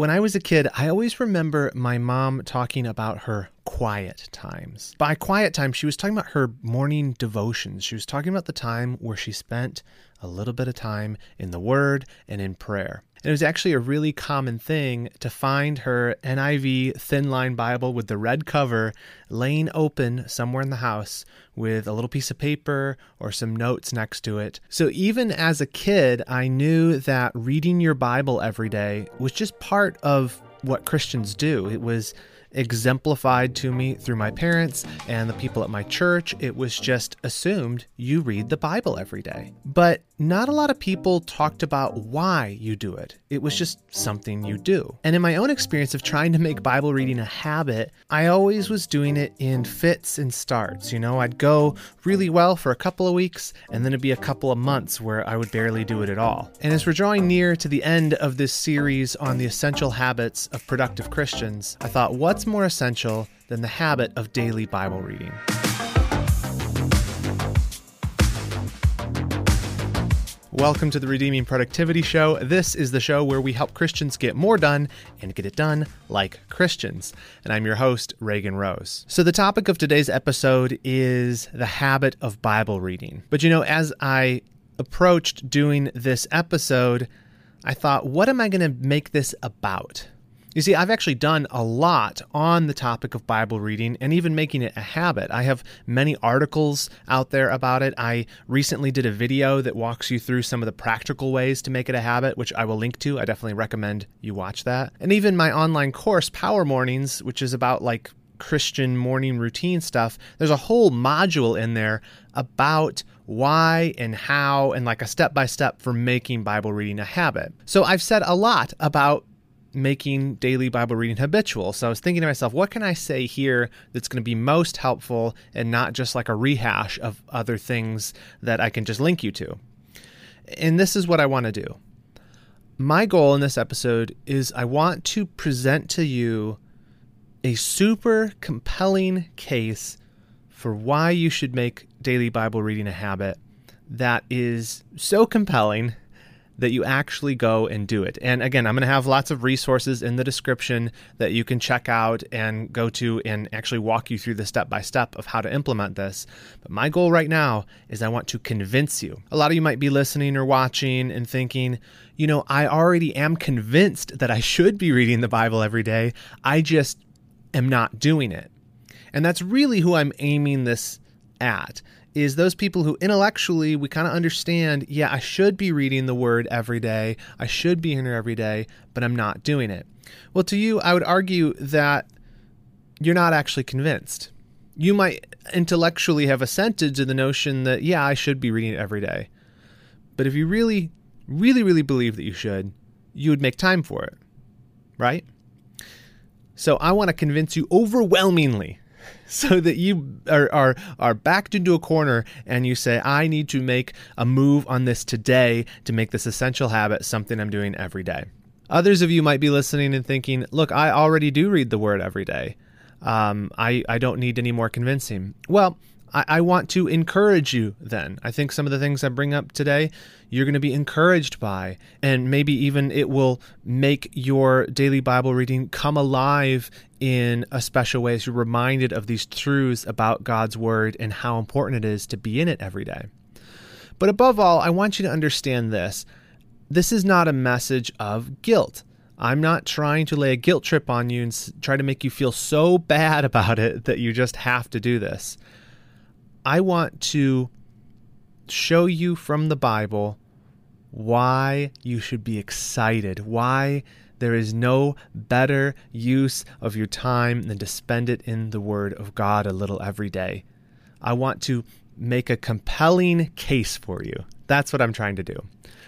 When I was a kid, I always remember my mom talking about her quiet times. By quiet time, she was talking about her morning devotions. She was talking about the time where she spent a little bit of time in the Word and in prayer. And it was actually a really common thing to find her NIV thin line Bible with the red cover laying open somewhere in the house with a little piece of paper or some notes next to it. So even as a kid, I knew that reading your Bible every day was just part of what Christians do. It was exemplified to me through my parents and the people at my church. It was just assumed you read the Bible every day. But not a lot of people talked about why you do it. It was just something you do. And in my own experience of trying to make Bible reading a habit, I always was doing it in fits and starts. You know, I'd go really well for a couple of weeks, and then it'd be a couple of months where I would barely do it at all. And as we're drawing near to the end of this series on the essential habits of productive Christians, I thought, what's more essential than the habit of daily Bible reading? Welcome to the Redeeming Productivity Show. This is the show where we help Christians get more done and get it done like Christians. And I'm your host, Reagan Rose. So, the topic of today's episode is the habit of Bible reading. But you know, as I approached doing this episode, I thought, what am I going to make this about? You see, I've actually done a lot on the topic of Bible reading and even making it a habit. I have many articles out there about it. I recently did a video that walks you through some of the practical ways to make it a habit, which I will link to. I definitely recommend you watch that. And even my online course, Power Mornings, which is about like Christian morning routine stuff, there's a whole module in there about why and how and like a step by step for making Bible reading a habit. So I've said a lot about making daily Bible reading habitual. So I was thinking to myself, what can I say here that's going to be most helpful and not just like a rehash of other things that I can just link you to? And this is what I want to do. My goal in this episode is I want to present to you a super compelling case for why you should make daily Bible reading a habit that is so compelling that you actually go and do it. And again, I'm going to have lots of resources in the description that you can check out and go to and actually walk you through the step by step of how to implement this. But my goal right now is I want to convince you. A lot of you might be listening or watching and thinking, you know, I already am convinced that I should be reading the Bible every day. I just am not doing it. And that's really who I'm aiming this at is those people who intellectually we kind of understand, yeah, I should be reading the word every day. I should be in here every day, but I'm not doing it. Well, to you, I would argue that you're not actually convinced. You might intellectually have assented to the notion that, yeah, I should be reading it every day. But if you really, really, really believe that you should, you would make time for it, right? So I want to convince you overwhelmingly so that you are, are are backed into a corner and you say i need to make a move on this today to make this essential habit something i'm doing every day. Others of you might be listening and thinking look i already do read the word every day. Um, I, I don't need any more convincing. Well I, I want to encourage you then. I think some of the things I bring up today, you're going to be encouraged by, and maybe even it will make your daily Bible reading come alive in a special way as you're reminded of these truths about God's Word and how important it is to be in it every day. But above all, I want you to understand this this is not a message of guilt. I'm not trying to lay a guilt trip on you and try to make you feel so bad about it that you just have to do this. I want to show you from the Bible why you should be excited, why there is no better use of your time than to spend it in the Word of God a little every day. I want to make a compelling case for you. That's what I'm trying to do.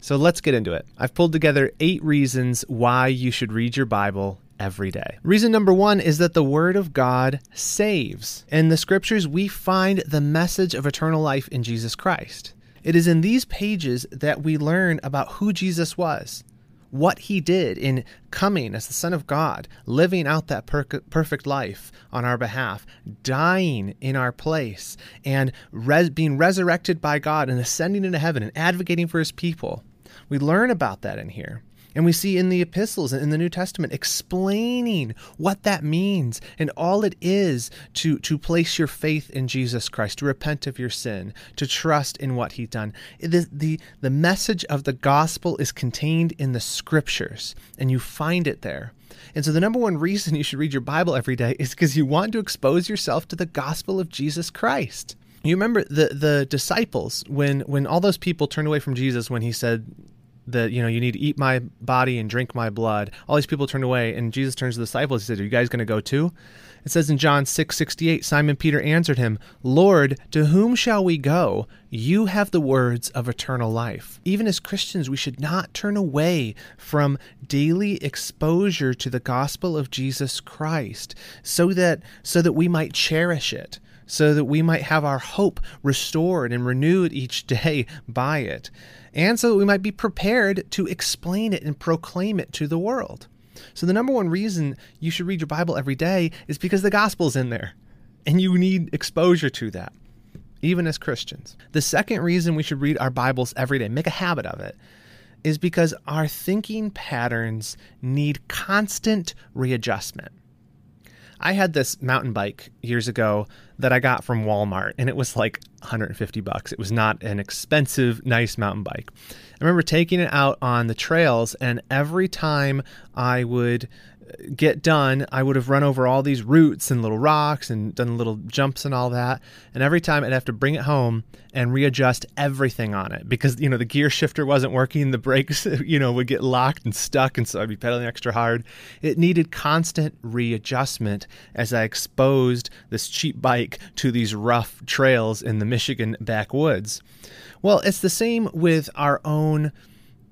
So let's get into it. I've pulled together eight reasons why you should read your Bible every day. Reason number one is that the Word of God saves. In the Scriptures, we find the message of eternal life in Jesus Christ. It is in these pages that we learn about who Jesus was, what he did in coming as the Son of God, living out that per- perfect life on our behalf, dying in our place, and res- being resurrected by God and ascending into heaven and advocating for his people. We learn about that in here. And we see in the epistles and in the New Testament explaining what that means and all it is to, to place your faith in Jesus Christ, to repent of your sin, to trust in what he's done. The, the, the message of the gospel is contained in the scriptures, and you find it there. And so, the number one reason you should read your Bible every day is because you want to expose yourself to the gospel of Jesus Christ. You remember the the disciples when when all those people turned away from Jesus when he said that you know you need to eat my body and drink my blood. All these people turned away, and Jesus turns to the disciples. He said, "Are you guys going to go too?" It says in John six sixty eight, Simon Peter answered him, "Lord, to whom shall we go? You have the words of eternal life." Even as Christians, we should not turn away from daily exposure to the gospel of Jesus Christ, so that so that we might cherish it so that we might have our hope restored and renewed each day by it, and so that we might be prepared to explain it and proclaim it to the world. So, the number one reason you should read your Bible every day is because the gospel's in there, and you need exposure to that, even as Christians. The second reason we should read our Bibles every day, make a habit of it, is because our thinking patterns need constant readjustment. I had this mountain bike years ago that I got from Walmart, and it was like 150 bucks. It was not an expensive, nice mountain bike. I remember taking it out on the trails, and every time I would get done, I would have run over all these roots and little rocks and done little jumps and all that. And every time I'd have to bring it home and readjust everything on it because, you know, the gear shifter wasn't working, the brakes, you know, would get locked and stuck. And so I'd be pedaling extra hard. It needed constant readjustment as I exposed this cheap bike to these rough trails in the Michigan backwoods. Well, it's the same with our own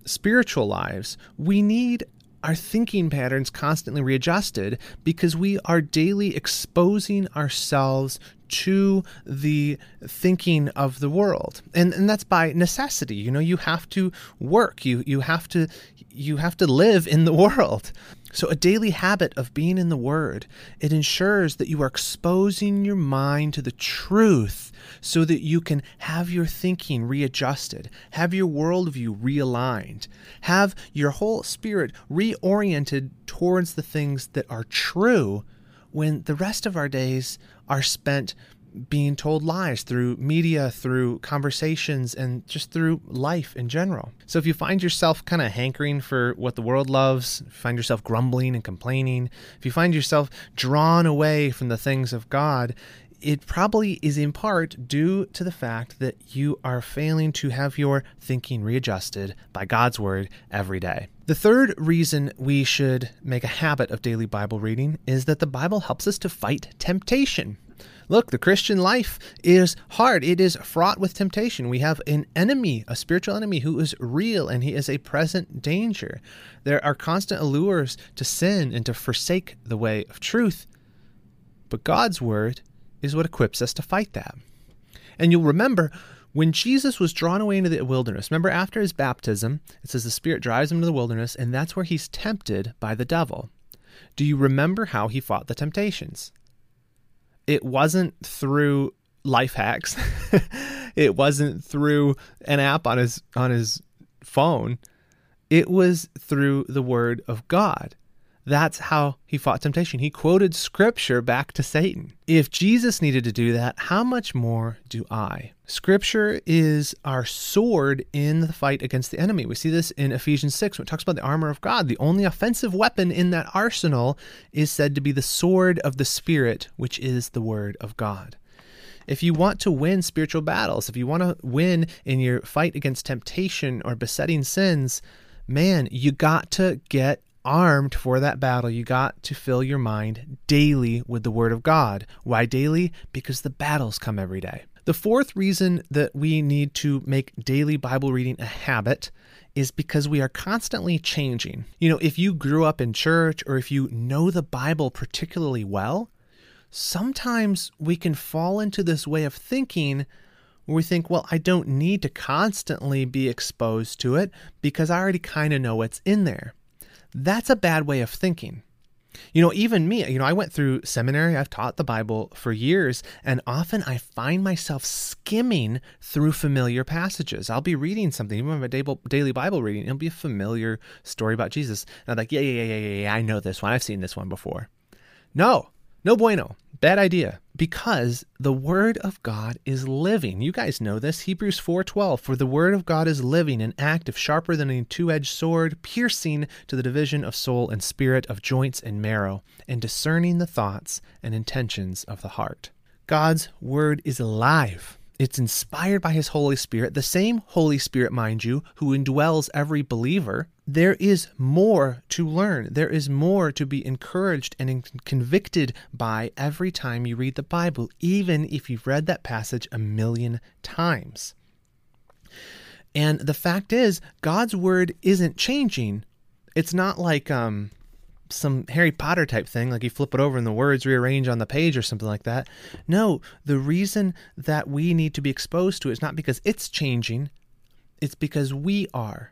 spiritual lives. We need our thinking patterns constantly readjusted because we are daily exposing ourselves to the thinking of the world. And and that's by necessity. You know you have to work. You you have to you have to live in the world so, a daily habit of being in the Word, it ensures that you are exposing your mind to the truth so that you can have your thinking readjusted, have your worldview realigned, have your whole spirit reoriented towards the things that are true when the rest of our days are spent being told lies through media, through conversations, and just through life in general. So if you find yourself kind of hankering for what the world loves, find yourself grumbling and complaining, if you find yourself drawn away from the things of God, it probably is in part due to the fact that you are failing to have your thinking readjusted by God's Word every day. The third reason we should make a habit of daily Bible reading is that the Bible helps us to fight temptation. Look, the Christian life is hard. It is fraught with temptation. We have an enemy, a spiritual enemy who is real and he is a present danger. There are constant allures to sin and to forsake the way of truth. But God's word is what equips us to fight that. And you'll remember when Jesus was drawn away into the wilderness, remember after his baptism, it says the Spirit drives him to the wilderness, and that's where he's tempted by the devil. Do you remember how he fought the temptations? It wasn't through life hacks. it wasn't through an app on his on his phone. It was through the word of God. That's how he fought temptation. He quoted scripture back to Satan. If Jesus needed to do that, how much more do I? Scripture is our sword in the fight against the enemy. We see this in Ephesians 6 when it talks about the armor of God. The only offensive weapon in that arsenal is said to be the sword of the Spirit, which is the word of God. If you want to win spiritual battles, if you want to win in your fight against temptation or besetting sins, man, you got to get armed for that battle, you got to fill your mind daily with the Word of God. Why daily? Because the battles come every day. The fourth reason that we need to make daily Bible reading a habit is because we are constantly changing. You know, if you grew up in church or if you know the Bible particularly well, sometimes we can fall into this way of thinking where we think, well, I don't need to constantly be exposed to it because I already kind of know what's in there. That's a bad way of thinking. You know, even me, you know, I went through seminary, I've taught the Bible for years, and often I find myself skimming through familiar passages. I'll be reading something, even my daily Bible reading, it'll be a familiar story about Jesus. And I'm like, yeah, yeah, yeah, yeah, yeah, I know this one. I've seen this one before. No, no bueno. Bad idea. Because the word of God is living. You guys know this. Hebrews 4:12 For the word of God is living and active, sharper than a two-edged sword, piercing to the division of soul and spirit, of joints and marrow, and discerning the thoughts and intentions of the heart. God's word is alive. It's inspired by His Holy Spirit, the same Holy Spirit, mind you, who indwells every believer. There is more to learn. There is more to be encouraged and convicted by every time you read the Bible, even if you've read that passage a million times. And the fact is, God's word isn't changing. It's not like um, some Harry Potter type thing, like you flip it over and the words rearrange on the page or something like that. No, the reason that we need to be exposed to it is not because it's changing, it's because we are.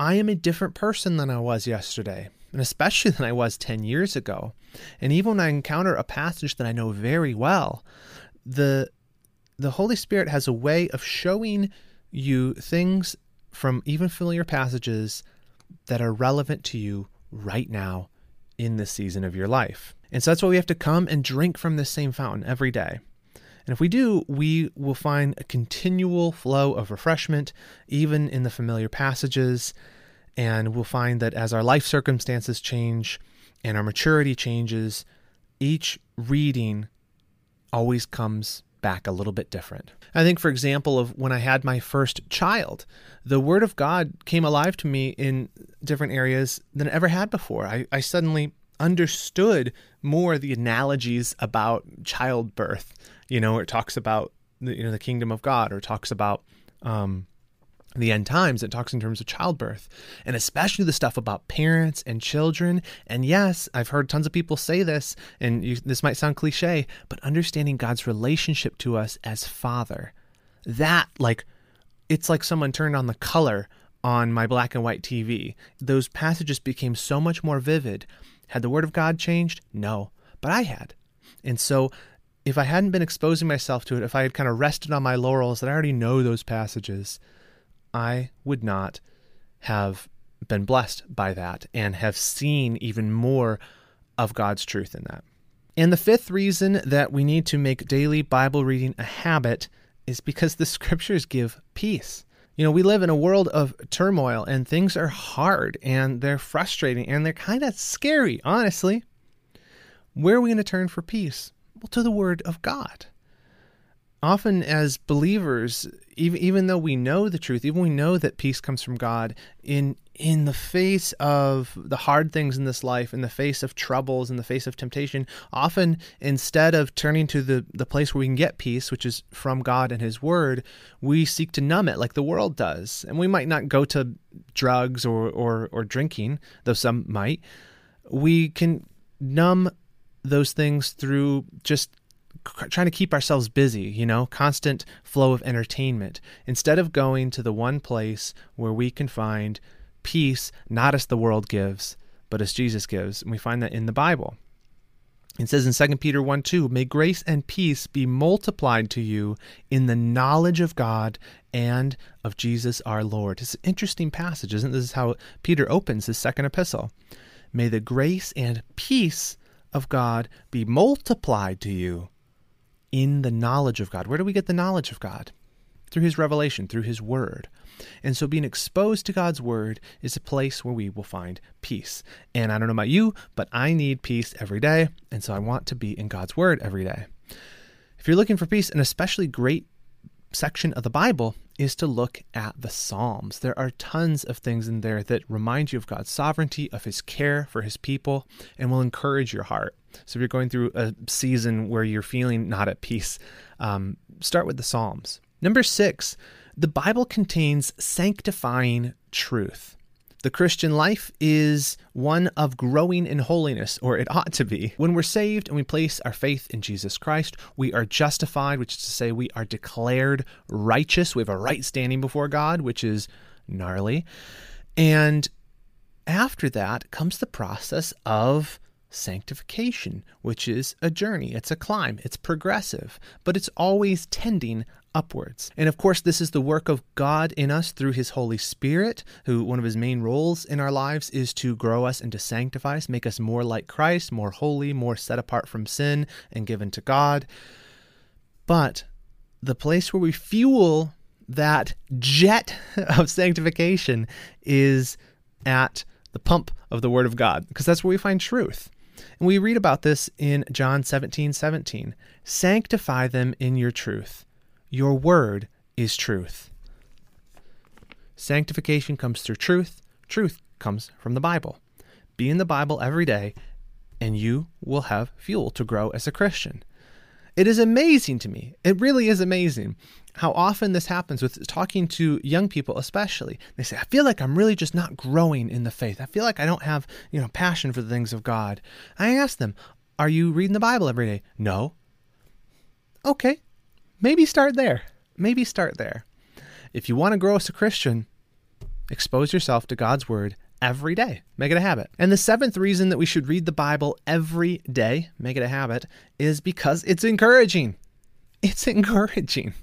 I am a different person than I was yesterday, and especially than I was 10 years ago. And even when I encounter a passage that I know very well, the the Holy Spirit has a way of showing you things from even familiar passages that are relevant to you right now in this season of your life. And so that's why we have to come and drink from this same fountain every day. And if we do, we will find a continual flow of refreshment, even in the familiar passages. And we'll find that as our life circumstances change and our maturity changes, each reading always comes back a little bit different. I think, for example, of when I had my first child, the Word of God came alive to me in different areas than it ever had before. I, I suddenly understood more the analogies about childbirth. You know, it talks about the, you know the kingdom of God, or talks about um, the end times. It talks in terms of childbirth and especially the stuff about parents and children. And yes i've heard tons of people say this and you, this might sound cliche but understanding god's relationship to us as father that like it's like someone turned on the color on my black and white tv those passages became so much more vivid. Had the word of god changed? No but i had. And so if i hadn't been exposing myself to it if i had kind of rested on my laurels that i already know those passages I would not have been blessed by that and have seen even more of God's truth in that. And the fifth reason that we need to make daily Bible reading a habit is because the scriptures give peace. You know, we live in a world of turmoil and things are hard and they're frustrating and they're kind of scary, honestly. Where are we going to turn for peace? Well, to the Word of God. Often as believers even even though we know the truth even we know that peace comes from God in in the face of the hard things in this life in the face of troubles in the face of temptation often instead of turning to the the place where we can get peace which is from God and his word we seek to numb it like the world does. And we might not go to drugs or or or drinking though some might. We can numb those things through just trying to keep ourselves busy, you know, constant flow of entertainment, instead of going to the one place where we can find peace, not as the world gives, but as Jesus gives. And we find that in the Bible. It says in 2 Peter 1 2, May grace and peace be multiplied to you in the knowledge of God and of Jesus our Lord. It's an interesting passage, isn't this? Is how Peter opens his second epistle. May the grace and peace of God be multiplied to you in the knowledge of God. Where do we get the knowledge of God? Through His revelation, through His Word. And so being exposed to God's Word is a place where we will find peace. And I don't know about you, but I need peace every day. And so I want to be in God's Word every day. If you're looking for peace, an especially great section of the Bible is to look at the Psalms. There are tons of things in there that remind you of God's sovereignty, of His care for His people, and will encourage your heart. So if you're going through a season where you're feeling not at peace, um, start with the Psalms. Number six, the Bible contains sanctifying truth. The Christian life is one of growing in holiness, or it ought to be. When we're saved and we place our faith in Jesus Christ, we are justified, which is to say, we are declared righteous. We have a right standing before God, which is gnarly. And after that comes the process of sanctification, which is a journey, it's a climb, it's progressive, but it's always tending upwards. And of course, this is the work of God in us through His Holy Spirit, who one of His main roles in our lives is to grow us and to sanctify us, make us more like Christ, more holy, more set apart from sin and given to God. But the place where we fuel that jet of sanctification is at the pump of the Word of God, because that's where we find truth. And we read about this in John 17 17. Sanctify them in your truth. Your word is truth. Sanctification comes through truth. Truth comes from the Bible. Be in the Bible every day, and you will have fuel to grow as a Christian. It is amazing to me. It really is amazing how often this happens with talking to young people, especially. They say, I feel like I'm really just not growing in the faith. I feel like I don't have, you know, passion for the things of God. I ask them, Are you reading the Bible every day? No. Okay. Maybe start there. Maybe start there. If you want to grow as a Christian, expose yourself to God's Word every day. Make it a habit. And the seventh reason that we should read the Bible every day, make it a habit, is because it's encouraging. It's encouraging.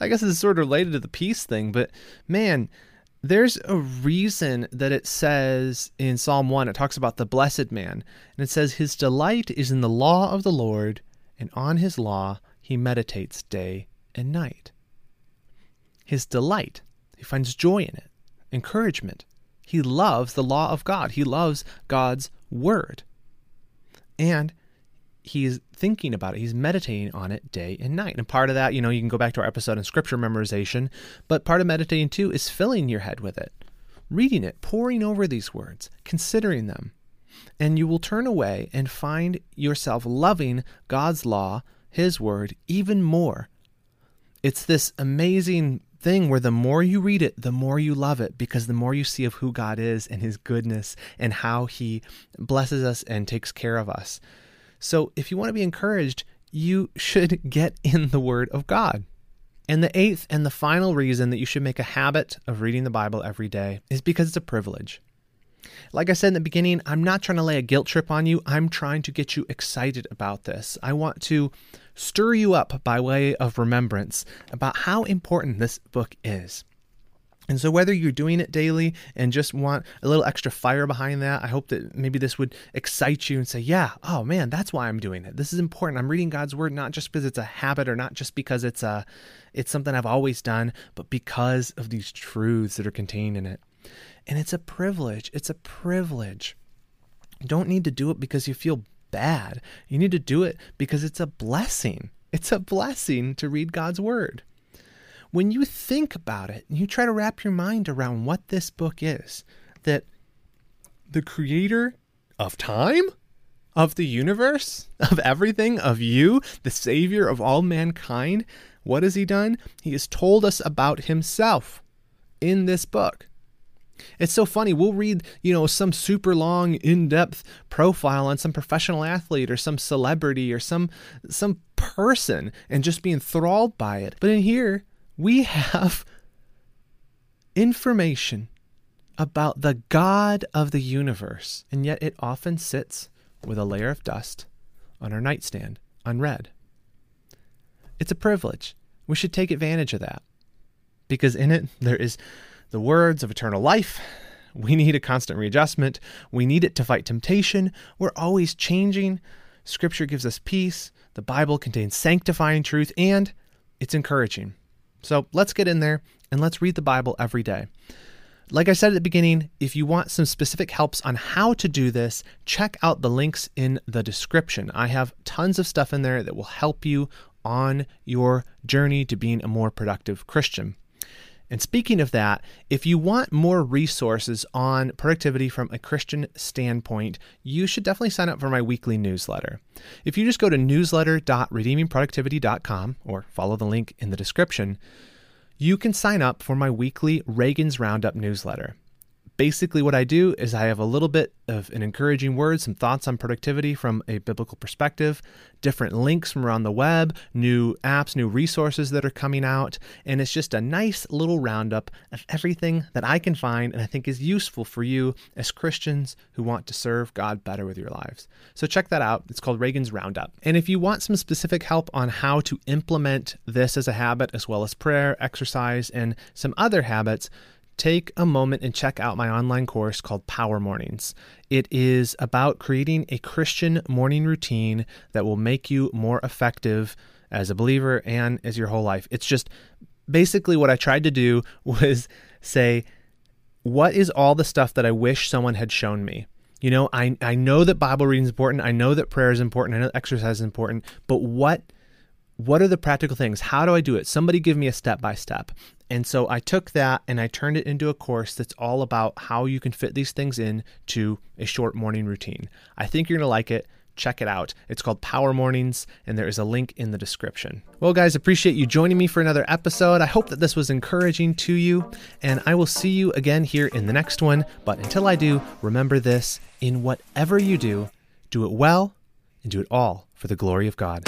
I guess it's sort of related to the peace thing, but man, there's a reason that it says in Psalm 1, it talks about the blessed man. And it says, His delight is in the law of the Lord, and on his law he meditates day and night. His delight, he finds joy in it, encouragement. He loves the law of God, he loves God's word. And he's thinking about it. He's meditating on it day and night. And part of that, you know, you can go back to our episode on scripture memorization, but part of meditating too is filling your head with it, reading it, poring over these words, considering them. And you will turn away and find yourself loving God's law, His word, even more. It's this amazing thing where the more you read it, the more you love it because the more you see of who God is and His goodness and how He blesses us and takes care of us. So if you want to be encouraged, you should get in the Word of God. And the eighth and the final reason that you should make a habit of reading the Bible every day is because it's a privilege. Like I said in the beginning, I'm not trying to lay a guilt trip on you. I'm trying to get you excited about this. I want to stir you up by way of remembrance about how important this book is. And so, whether you're doing it daily and just want a little extra fire behind that, I hope that maybe this would excite you and say, Yeah, oh man, that's why I'm doing it. This is important. I'm reading God's word not just because it's a habit or not just because it's a it's something I've always done, but because of these truths that are contained in it. And it's a privilege. It's a privilege. You don't need to do it because you feel bad. You need to do it because it's a blessing. It's a blessing to read God's word when you think about it and you try to wrap your mind around what this book is, that the creator of time, of the universe, of everything, of you, the savior of all mankind, what has he done? He has told us about himself in this book. It's so funny. We'll read, you know, some super long, in-depth profile on some professional athlete or some celebrity or some some person and just be enthralled by it. But in here, we have information about the God of the universe, and yet it often sits with a layer of dust on our nightstand, unread. It's a privilege. We should take advantage of that because in it there is the words of eternal life. We need a constant readjustment. We need it to fight temptation. We're always changing. Scripture gives us peace. The Bible contains sanctifying truth, and it's encouraging. So let's get in there and let's read the Bible every day. Like I said at the beginning, if you want some specific helps on how to do this, check out the links in the description. I have tons of stuff in there that will help you on your journey to being a more productive Christian. And speaking of that, if you want more resources on productivity from a Christian standpoint, you should definitely sign up for my weekly newsletter. If you just go to newsletter.redeemingproductivity.com or follow the link in the description, you can sign up for my weekly Reagan's Roundup newsletter. Basically what I do is I have a little bit of an encouraging word, some thoughts on productivity from a biblical perspective, different links from around the web, new apps, new resources that are coming out, and it's just a nice little roundup of everything that I can find and I think is useful for you as Christians who want to serve God better with your lives. So check that out. It's called Reagan's Roundup. And if you want some specific help on how to implement this as a habit as well as prayer, exercise, and some other habits, take a moment and check out my online course called Power Mornings. It is about creating a Christian morning routine that will make you more effective as a believer and as your whole life. It's just basically what I tried to do was say, what is all the stuff that I wish someone had shown me? You know, I, I know that Bible reading is important. I know that prayer is important. I know exercise is important. But what what are the practical things? How do I do it? Somebody give me a step by step. And so I took that and I turned it into a course that's all about how you can fit these things in to a short morning routine. I think you're going to like it. Check it out. It's called Power Mornings, and there is a link in the description. Well, guys, appreciate you joining me for another episode. I hope that this was encouraging to you, and I will see you again here in the next one. But until I do, remember this in whatever you do, do it well and do it all for the glory of God.